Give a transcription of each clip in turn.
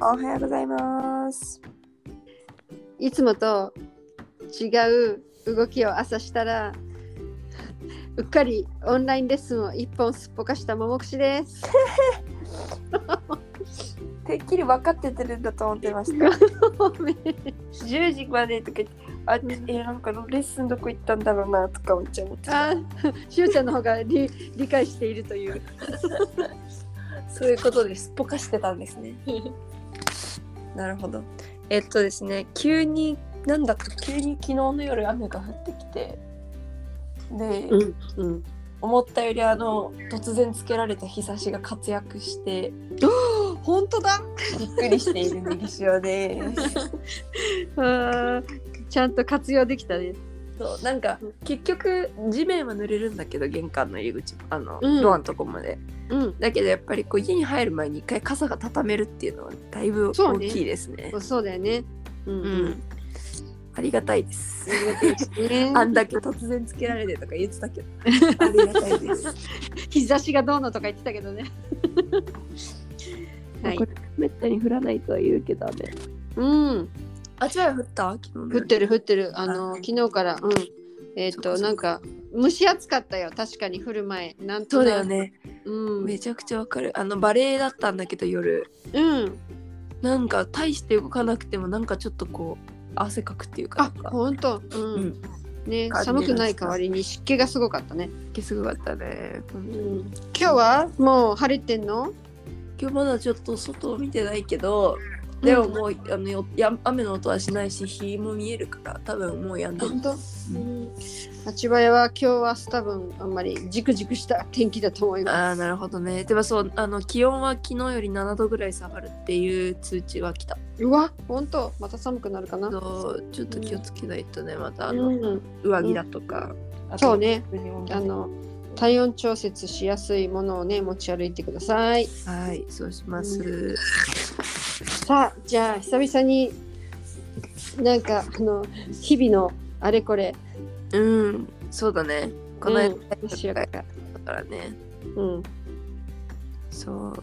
おはようございます。いつもと違う動きを朝したらうっかりオンラインレッスンを一本すっぽかしたももくしです。てっきり分かっててるんだと思ってました。10時までとかあ、え、なんかレッスンどこ行ったんだろうなとかめっちゃ思ってた。あ、しおちゃんの方が理 理解しているという。そういうことですっぽかしてたんですね。なるほど。えっとですね、急に、なんだか急に昨日の夜雨が降ってきて、で、うんうん。思ったよりあの突然つけられた日差しが活躍して本当だ。びっくりしているネギ塩です。あーちゃんと活用できたね。そうなんか結局地面は濡れるんだけど玄関の入り口あの、うんドアのとこまでうん。だけどやっぱりこう家に入る前に一回傘が畳めるっていうのはだいぶ大きいですねそうだよね。うんううんん。ありがたいですね あんだけ突然つけられてとか言ってたけど ありがたいです日差しがどうのとか言ってたけどね。はいこ。れめったに降らないとは言うけど雨うん。あちら降った？昨日の降ってる降ってる。あのあ昨日からうん。えっ、そっかそっかとなんか蒸し暑かったよ。確かに降る前。なんとそうだよ。ねうん。めちゃくちゃわかるあのバレエだったんだけど夜うん。なんか大して動かなくてもなんかちょっとこう汗かくっていうかなあ本当。う。うんんね寒くない代わりに湿気がすごかったね。すごかったね、ううんん。今日はもう晴れてんの？今日まだちょっと外を見てないけどでももう、あのよや雨の音はしないし日も見えるから多分もうやんでる本当？うん。八葉屋は今日は多分あんまりじくじくした天気だと思います。ああなるほどねでもそうあの気温は昨日より7度ぐらい下がるっていう通知が来たうわ？本当？また寒くなるかな？そうちょっと気をつけないとねまたあの、うん。上着だとか、そうね。あの体温調節しやすいものをね持ち歩いてください。はいそうします、さあじゃあ久々になんかあの日々のあれこれ。うんそうだね。この間うん。だからね。うん。そう。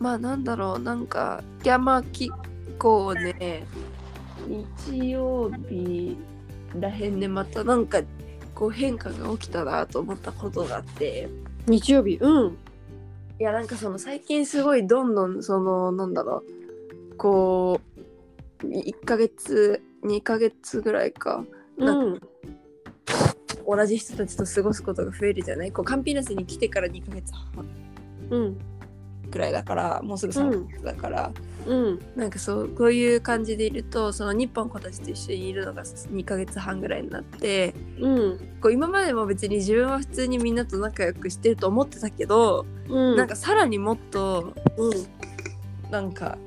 まあなんだろうなんかいやまあ結構ね。日曜日らへんでまたなんかこう変化が起きたなと思ったことがあって。日曜日？うんいやなんかその最近すごいどんどんそのなんだろう。こう1ヶ月2ヶ月ぐらいか。うん。同じ人たちと過ごすことが増えるじゃない？こうカンピナスに来てから2ヶ月半。うんくらいだからもうすぐ3ヶ月だから、うん。なんかそうこういう感じでいるとその日本の子たちと一緒にいるのが2ヶ月半ぐらいになってうん。こう今までも別に自分は普通にみんなと仲良くしてると思ってたけど、うん。なんかさらにもっとうん。なんか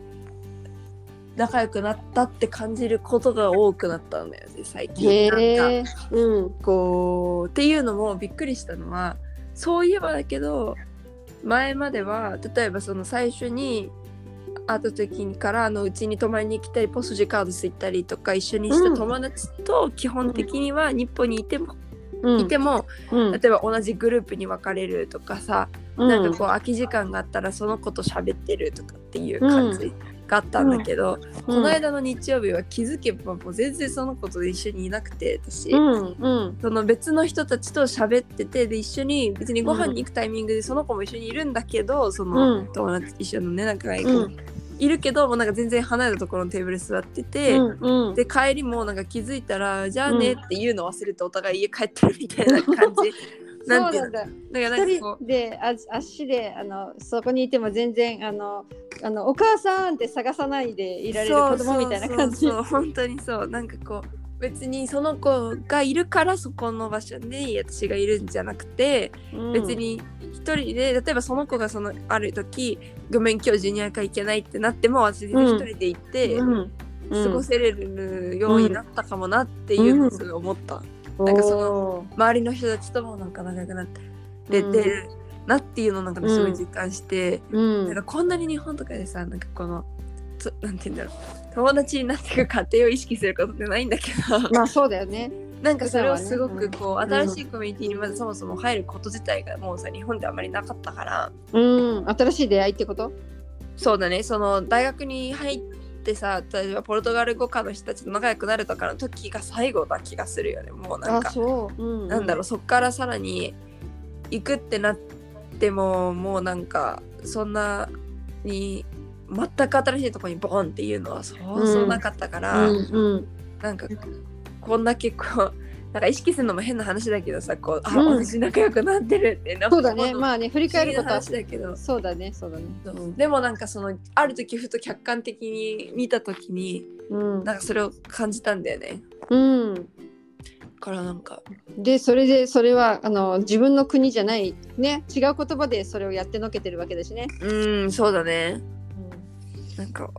仲良くなったって感じることが多くなったんだよね最近。へなんかえうん。こうっていうのもびっくりしたのはそういえばだけど前までは例えばその最初に会った時からあのうちに泊まりに来たりポストジカードス行ったりとか一緒にした友達と基本的には日本にいても、うん。いてもうん。例えば同じグループに分かれるとかさ、なんかこう空き時間があったらその子と喋ってるとかっていう感じがあったんだけど、この間の日曜日は気づけばもう全然その子と一緒にいなくて私。うんうん。その別の人たちと喋っててで一緒に別にご飯に行くタイミングでその子も一緒にいるんだけどそのうん。友達一緒のね仲がいい子いるけどもうなんか全然離れたところのテーブル座ってて、うんうん。で帰りもなんか気づいたらじゃあねっていうの忘れてお互い家帰ってるみたいな感じ なんていうの？そうなんだ。だから一人であ足であのそこにいても全然あのあのお母さんって探さないでいられる子供みたいな感じ。そうそうそう本当にそう。なんかこう別にその子がいるからそこの場所に私がいるんじゃなくて、うん。別に一人で例えばその子がそのある時ごめん今日ジュニア会行けないってなっても私一人で行って、うん。過ごせれるようになったかもなっていうのをすごい思った、なんかその周りの人たちともなんか仲良くなってれてるなっていうのをなんかすごい実感して、うん。なんかこんなに日本とかでさなんかこのつなんて言うんだろう。友達になっていく過程を意識することってないんだけど。まあそうだよね。なんかそれをすごくこう、普段はね新しいコミュニティにまずそもそも入ること自体がもうさ日本であまりなかったから。うん。新しい出会いってこと？そうだね。その大学に入ってさ例えばポルトガル語科の人たちと仲良くなるとかの時が最後な気がするよね。もうなんあかそう、うん。なんだろうそっからさらに行くってなってももうなんかそんなに全く新しいところにボンっていうのはそうそうなかったから、うんうん。なんかこんだけこうなんか意識するのも変な話だけどさこうあ、うん。私仲良くなってるってそうだね。まあね振り返ることは話だけど。そうだねそうだね。でもなんかそのある時ふと客観的に見た時にうん。なんかそれを感じたんだよね。うん。だからなんか。でそれでそれはあの自分の国じゃないね違う言葉でそれをやってのけてるわけだしね。うんそうだね。なんか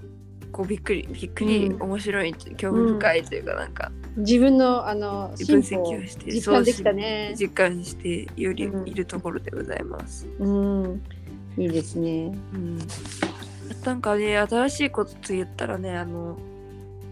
こうびっくりびっくり、うん。面白い興味深いというかなんか。自分のあの分析をして実感できたね。実感してよりうん。いるところでございます。うん、いいですね。うん、なんかね新しいことと言ったらねあの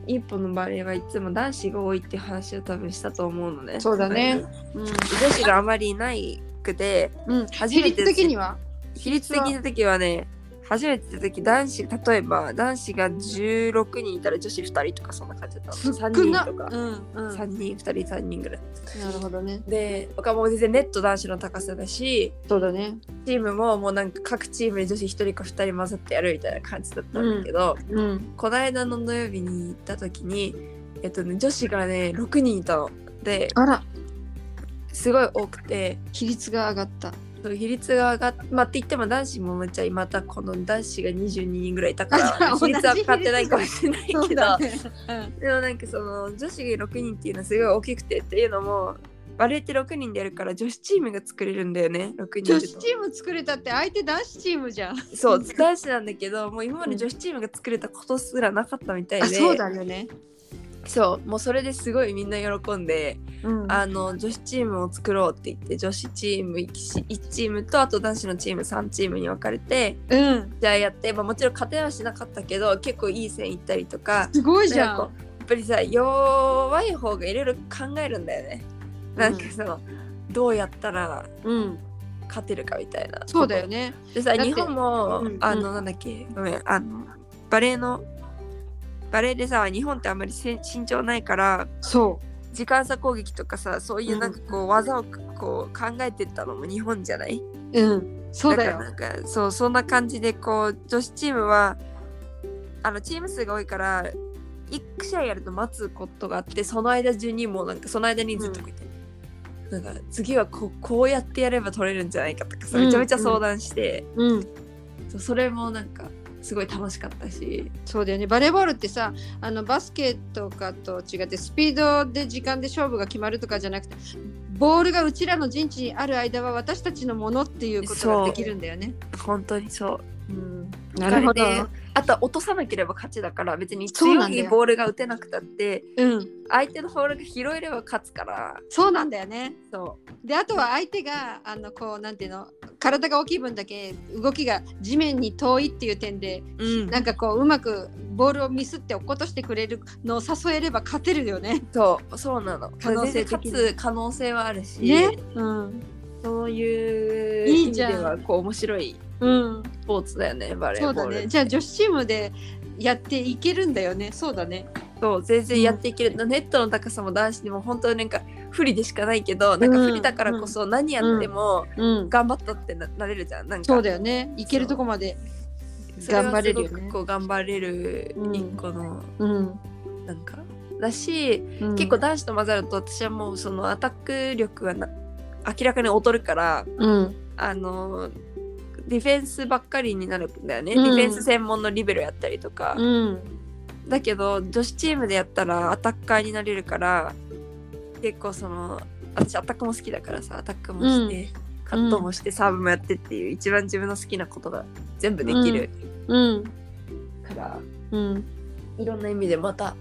一歩のバレーはいつも男子が多いって話を多分したと思うのね。そうだね。うん、女子があまりいないくてうん、初めて比率的には？比率的な時はね初めての時男子例えば男子が16人いたら女子2人とかそんな感じだったの3人とか、うんうん、3人2人3人ぐらいなるほどね。で他も全然ネット男子の高さだしそうだね。チームももうなんか各チームで女子1人か2人混ざってやるみたいな感じだったんだけど、うん。この間の土曜日に行った時にえっとね女子がね6人いたのであら、すごい多くて比率が上がった。そう比率が上がっまあって言っても男子もめっちゃまたこの男子が22人ぐらいいたから あ比率は変わってないかもしれないけど、ね。でもなんかその女子が6人っていうのはすごい大きくてっていうのもバレーって6人でやるから女子チームが作れるんだよね6人い女子チーム作れたって相手男子チームじゃん。そう男子なんだけどもう今まで女子チームが作れたことすらなかったみたいで、あ、そうだよね。そうもうそれですごいみんな喜んでうんあの女子チームを作ろうって言って女子チーム 1, チームとあと男子のチーム3チームに分かれてうん。じゃあやって、まあ、もちろん勝てはしなかったけど結構いい線いったりとかすごいじゃ。なんやっぱりさ弱い方がいろいろ考えるんだよね。なんかその、どうやったらうん。勝てるかみたいな。そうだよね。でさ日本も、うんあのうんなんだっけごめんあのバレーのバレーでさ日本ってあんまりせ身長ないからそ時間差攻撃とかさそういうなんかこう、技をこう考えてったのも日本じゃない？う。うん。そうだよ。からなんかそうそんな感じでこう女子チームはあのチーム数が多いから1試合やると待つことがあってその間中にもうなんかその間にずっとこうやって、なんか次はこうこうやってやれば取れるんじゃないかとかさうんめちゃめちゃ相談して、うん。それもなんかすごい楽しかったしそうだよねバレーボールってさあのバスケとかと違ってスピードで時間で勝負が決まるとかじゃなくてボールがうちらの陣地にある間は私たちのものっていうことができるんだよね。本当にそう。うん、なるほど。ねあとは落とさなければ勝ちだから別に強いボールが打てなくたってうん、相手のボールが拾えれば勝つから。そうなんだよね。そであとは相手があのこうなんていうの体が大きい分だけ動きが地面に遠いっていう点で、う、うん、なんかこううまくボールをミスって落っことしてくれるのを誘えれば勝てるよね。そう。そうなの。可能性勝つ可能性はあるし、ね。うん。そういう意味ではこう面白いうん。スポーツだよねバレーボールそうだね。じゃあ女子チームでやっていけるんだよね。そうだね。そう全然やっていける、ネットの高さも男子でも本当になんか不利でしかないけどなんか不利だからこそ何やってもうん。頑張ったってななれるじゃんなんかそうだよね。いけるとこまで。頑張れるよねこう頑張れるうん一個の、うん。なんかだし、うん結構男子と混ざると私はもうそのアタック力がな明らかに劣るからうん。あのディフェンスばっかりになるんだよね、うんディフェンス専門のリベロやったりとか、うん。だけど女子チームでやったらアタッカーになれるから結構その私アタックも好きだからさアタックもして、カットもしてサーブもやってっていう一番自分の好きなことが全部できるうん。から、うん。いろんな意味でまた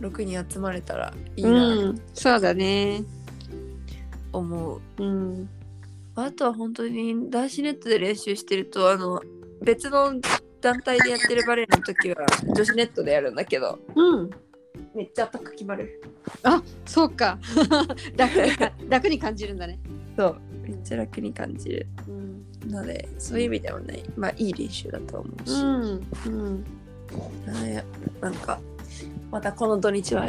6人集まれたらいいなうん。そうだね。と思う。うん。あとは本当に男子ネットで練習してるとあの別の団体でやってるバレーの時は女子ネットでやるんだけどうん。めっちゃアタック決まる。そうか。楽にか 楽に感じるんだね。そうめっちゃ楽に感じるうんのでそういう意味ではねまあいい練習だと思うし、うんうんねなんかまたこの土日は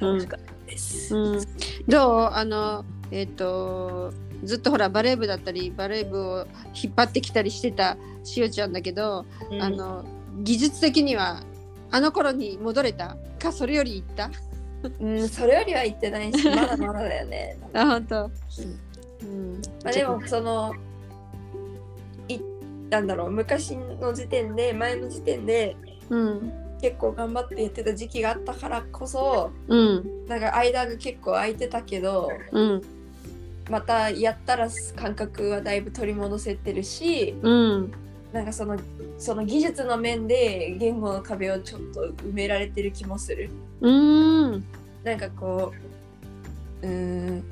楽しかったです。うん、どう？あのえっ、とずっとほらバレー部だったりバレー部を引っ張ってきたりしてたしおちゃんだけど、うん。あの技術的にはあの頃に戻れた？かそれよりいった？うん、それよりは言ってないし、まだまだだよね。あ本当、うん。まあ、でも、その、いなんだろう、昔の時点で、前の時点で、うん。結構頑張ってやってた時期があったからこそ、うん。なんか間が結構空いてたけど、うんまたやったら感覚はだいぶ取り戻せてるし、うん。なんかその、その技術の面で言語の壁をちょっと埋められてる気もする。うん。なんかこう、うーん、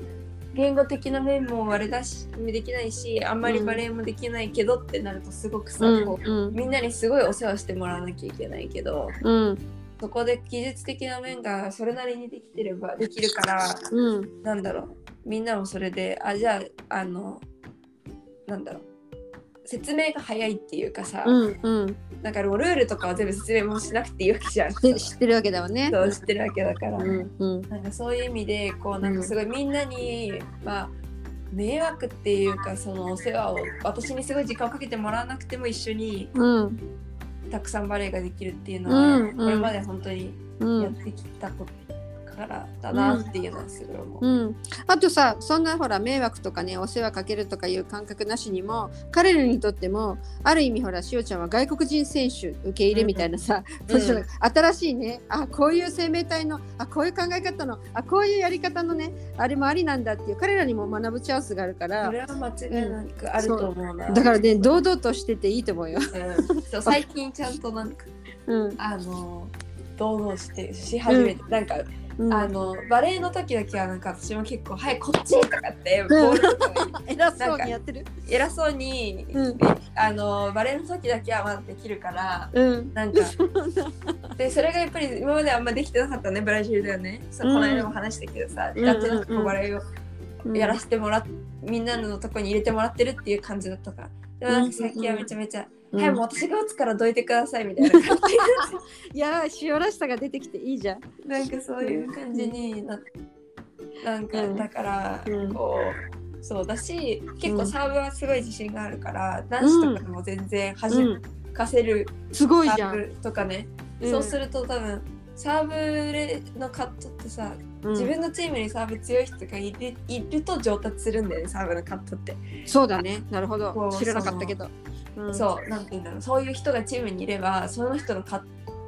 言語的な面もあれだし、できないし、あんまりバレエもできないけどってなるとすごくさ、こううん。みんなにすごいお世話してもらわなきゃいけないけど、うん。そこで技術的な面がそれなりにできてればできるから、うん。なんだろう、みんなもそれで、あ、じゃあ、あの、なんだろう、説明が早いっていうかさ、うんうん。だからルールとかは全部説明もしなくていいわけじゃん。で 知ってるわけだわね。そう知ってるわけだから。うんうん。なんかそういう意味でこうなんかすごいみんなに、まあ迷惑っていうかそのお世話を私にすごい時間をかけてもらわなくても一緒にうん。たくさんバレエができるっていうのは、うんうん。これまで本当にうん。やってきたことからだなっていうのはすごい思う。うん、あとさそんなほら迷惑とかねお世話かけるとかいう感覚なしにも彼らにとってもある意味ほらしおちゃんは外国人選手受け入れみたいなさ、うん新しいねあこういう生命体のあこういう考え方のあこういうやり方のねあれもありなんだっていう彼らにも学ぶチャンスがあるからそれは間違いなくあると思うな。だからね堂々としてていいと思うよ。うん最近ちゃんとなんかうんあの堂々してし始めて、なんかうん、あのバレエの時だけはなんか私も結構「はいこっち!」とかってボールとかに偉そうにやってる。偉そうに、うん。あのバレエの時だけはまだできるからうん。なんかでそれがやっぱり今まであんまできてなかったねブラジルではね。そううんこの間も話したけどさ、うん。やってなくてうんバレエをやらせてもらっみんなのとこに入れてもらってるっていう感じだったからなんか最近はめちゃめちゃ「うんはいもう私が打つからどいてください」みたいな感 いや塩らしさが出てきていいじゃん。じなんかそういう感じにななんか、うん。だから、うん。こうそうだし結構サーブはすごい自信があるから、男子とかでも全然弾うん、かせるすごいじゃん。とかね、うん。そうすると多分サーブのカットってさ、うん自分のチームにサーブ強い人がいるいると上達するんだよねサーブのカットって、そうだね。なるほこど。う知らなかったけど。うんそうなんて言うんだろうそういう人がチームにいればその人のカ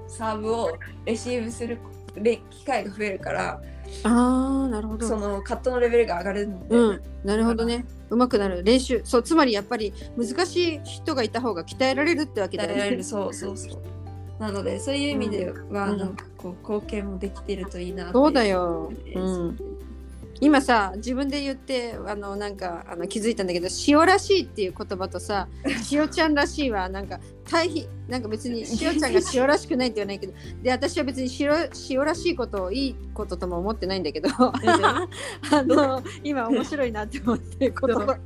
サーブをレシーブするレ機会が増えるからああ、なるほそど。のカットのレベルが上がるんで、うん、なるほどね。うまくなる練習。そう、つまりやっぱり難しい人がいた方が鍛えられるってわけだよね鍛えられる。そうそうそうなのでそういう意味ではうん。なん。かこう貢献もできてるといいなそうだよ。ううん。今さ自分で言ってあのなんかあの気づいたんだけど塩らしいっていう言葉とさ 塩ちゃんらしいはなんか対比なんか別に塩ちゃんが塩らしくないって言わないけど で私は別に塩塩らしいことをいいこととも思ってないんだけど あの今面白いなって思って言葉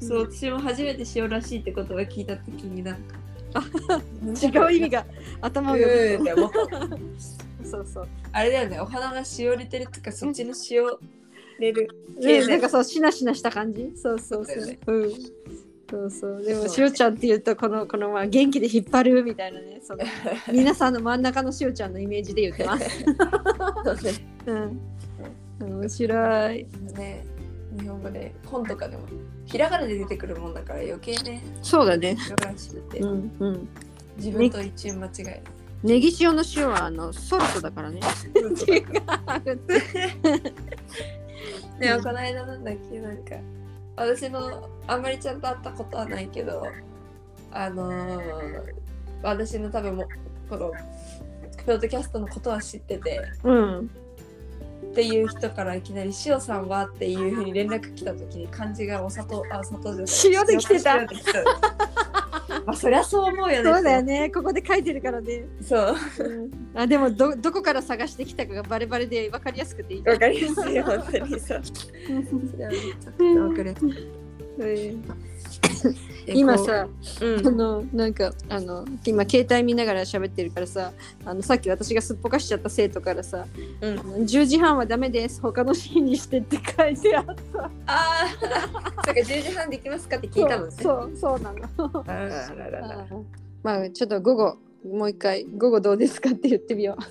そう私も初めて塩らしいって言葉聞いた時になんか違う意味が頭をうよーっそうそう。あれだよね。お花がしおれてるとかそっちのしおれる。ね、なんかそうしなしなした感じ。そうそうそう、そうん。そうそう。でもしおちゃんっていうとこのこのまあ元気で引っ張るみたいなね。その 皆さんの真ん中のしおちゃんのイメージで言ってます。うん面白い。ね日本語で本とかでもひらがなで出てくるもんだから余計ね。そうだね。塩らしくて、うんうん。自分と一瞬間違えネギ塩の塩はあのソルトだからね。る違うでもこの間なんだっけなんか。私のあんまりちゃんと会ったことはないけどあのー私の多分もこのポッドキャストのことは知ってて。うんっていう人からいきなり「塩さんは?」っていうふうに連絡来た時に漢字がお砂糖あお砂糖じゃない。塩で来てた。まあそりゃそう思うよね。そうだよね。ここで書いてるからね、そう。うん、あでもどどこから探してきたかがバレバレで分かりやすくていい。わかりやすい本当にそう。それはめちゃくちかるえーで今さこううん。あのなんかあの今携帯見ながら喋ってるからさあのさっき私がすっぽかしちゃった生徒からさうん。あの10時半はダメです他の日にしてって書いてあった。ああ そうか10時半できますかって聞いたのね。そうそうなの。あららら。らまあちょっと午後もう一回午後どうですかって言ってみよう。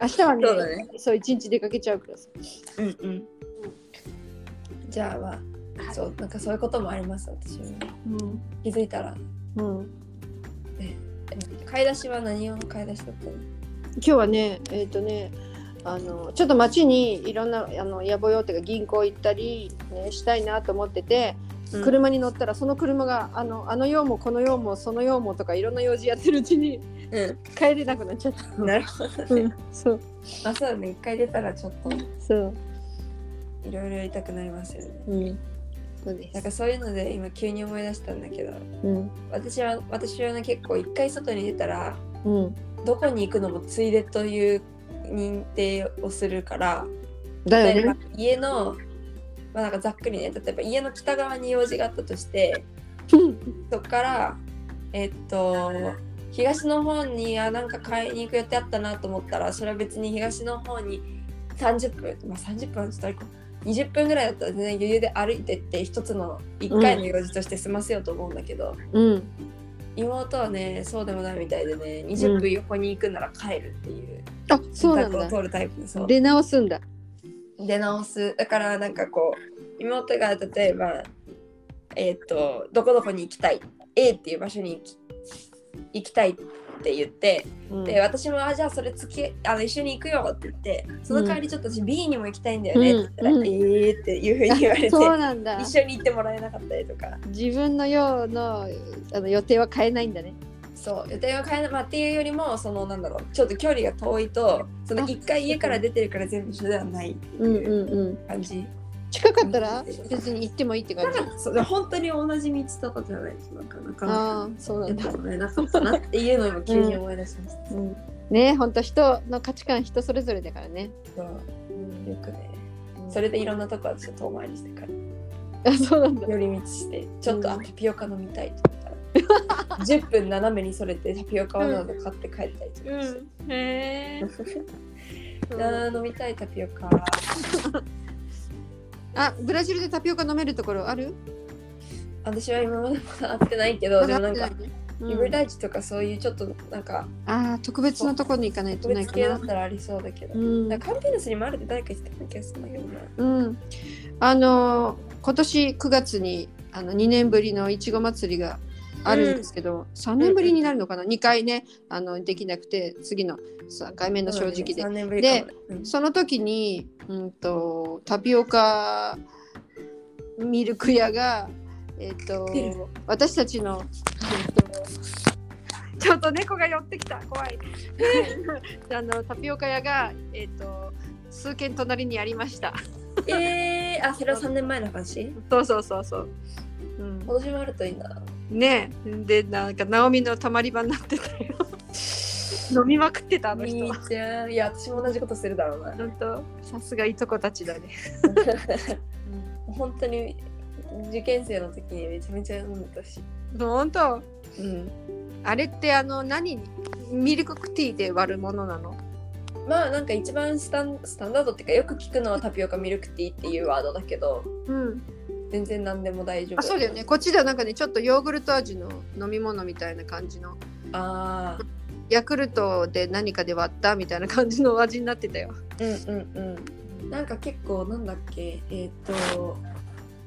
明日はねそうだね。一日出かけちゃうからさ。うんうん。じゃあまあそうなんかそういうこともあります私もうん。気づいたら。うん。買い出しは何用の買い出しだったの？今日はねえっ、とねあのちょっと街にいろんなあの野暮用っていうか銀行行ったり、ね、したいなと思ってて、車に乗ったらその車があのあの用もこの用もその用もとかいろんな用事やってるうちにう帰れなくなっちゃった。んなるほどね。うん、そう。まあそうだね。一回出たらちょっとそう、いろいろやりたくなりますよね。うん、そうです。なんかそういうので今急に思い出したんだけどうん私は私はね結構一回外に出たらうん、どこに行くのもついでという認定をするからだよね。家のまあなんかざっくりね例えば家の北側に用事があったとして そこからえっと東の方にあなんか買いに行く予定あったなと思ったらそれは別に東の方に30分まあ30分はちょっとあれか20分ぐらいだったら全然余裕で歩いてって一つの1回の用事として済ませようと思うんだけど、うん、妹はねそうでもないみたいでね20分横に行くなら帰るっていうあ、そうなんだ。るタイプでそう。出直すんだ。出直す。だからなんかこう妹が例えばえっ、とどこどこに行きたい。A っていう場所に行き行きたい。って言って、うん。で私もあじゃあそれつきあの一緒に行くよって言ってその代わりちょっと私 B にも行きたいんだよねって言ったら、えーっていうふうに言われてそうなんだ。一緒に行ってもらえなかったりとか。自分の用のあの予定は変えないんだね。そう予定を変えない、まあ、っていうよりもそのなんだろうちょっと距離が遠いとそのあ一回家から出てるから全部一緒ではないってうんいううん。うん。近かったら別に行ってもいいって感じ。そうで本当に同じ道とかじゃないとなかなかああ、そうなんだ。なかったなっていうのを今急に思い出しました。うん、ね本当人の価値観人それぞれだからね。そうよくねそれでいろんなとこ私は遠回りしてからあそうなんだ。寄り道してちょっと、うんあタピオカ飲みたいと思ったら 10分斜めにそれてタピオカをなど買って帰ったりとかして。へえ。あー飲みたいタピオカあブラジルでタピオカ飲めるところある？私は今まで会ってないけどでもなんかうんリブライチとかそういうちょっとなんかああ特別なところに行かないと特別系だないかなっ。たらありそうだけど、うんなんかカンピーナスにもあるって誰か言ってた気がするんだけどなうん。あの今年9月にあの2年ぶりのいちご祭りがあるんですけど、3年ぶりになるのかな、2回ねあのできなくて次の3回目の正直で、3年ぶりかも。ねうん。その時に、うん、とタピオカミルク屋が、えっと私たちの、えっとちょっと猫が寄ってきた。怖い。あのタピオカ屋が、えっと数軒隣にありました。えー、あそれは3年前の話？そうそうそうそう、うん、今年もあるといいな。ね。えでなんかナオミのたまり場になってたよ。飲みまくってたあの人いいじゃん。いや私も同じことするだろうな。本当？さすがいとこたちだね、本当に受験生の時にめちゃめちゃ飲んでたし。本当？うん。あれってあの何ミルクティーで割るものなの？まあなんか一番スタンスタンダードっていうかよく聞くのはタピオカミルクティーっていうワードだけど。うん全然何でも大丈夫。あそうだよね。こっちではなんかねちょっとヨーグルト味の飲み物みたいな感じの。ああヤクルトで何かで割ったみたいな感じの味になってたよ。うんうんうん。なんか結構なんだっけ？えっ、と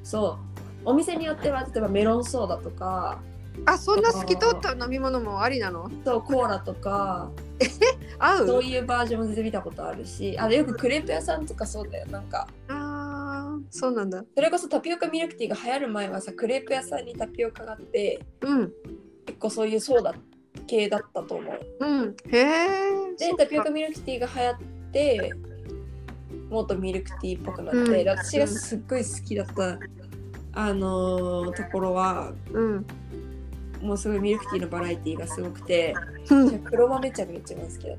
そう。お店によっては例えばメロンソーダとか。あそんな透き通った飲み物もありなの？そうコーラとか。合う？そういうバージョンも全然見たことあるし。あれよくクレープ屋さんとかそうだよ。なんかあーそうなんだ。それこそタピオカミルクティーが流行る前はさクレープ屋さんにタピオカがあってうん。結構そういうソーダ系だったと思う。うん。へえでタピオカミルクティーが流行ってもっとミルクティーっぽくなって、うん。で私がすっごい好きだったあのーところはうん。もうすごいミルクティーのバラエティーがすごくてうん。黒豆茶が一番好きだっ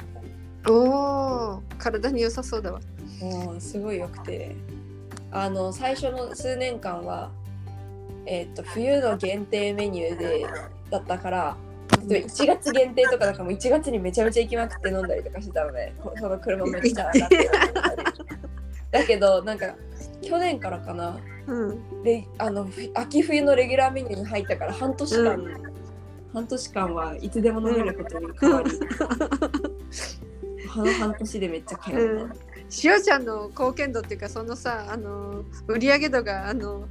た。おお体に良さそうだわ。もうすごい良くてあの最初の数年間は、えっと冬の限定メニューでだったから例えば1月限定とかだからもう1月にめちゃめちゃ行きまくって飲んだりとかしてたのねこその車めっちゃ上がってるだけどなんか去年からかな。うん。であのふ秋冬のレギュラーメニューに入ったから半年間、半年間はいつでも飲めることに変わり、半半年でめっちゃ通ううんしおちゃんの貢献度っていうかそのさあの売り上げ度があの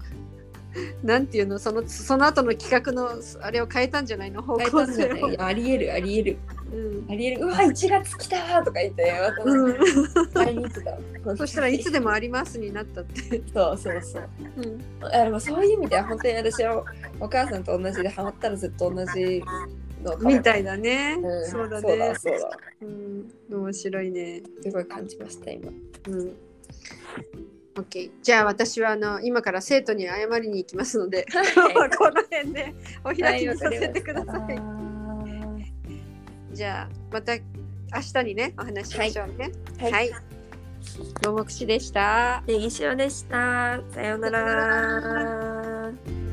なんていうのそのその後の企画のあれを変えたんじゃないの？方変え向性を。たんじゃない？ありえるありえる。うん。ありえる。うわ1月来たーとか言って私 うんにた。そしたらいつでもありますになったって。そうそうそう。うん。あでもそういう意味では本当に私はお母さんと同じでハマったらずっと同じのみたいだね。うんそうだね。そうだうん、面白いね。すごい感じました今うん。OK。じゃあ私はあの今から生徒に謝りに行きますので、はこの辺でお開きにさせてください。じゃあまた明日にねお話ししましょうね。はいはい。どうもくしでした。ネギ塩でしたさようなら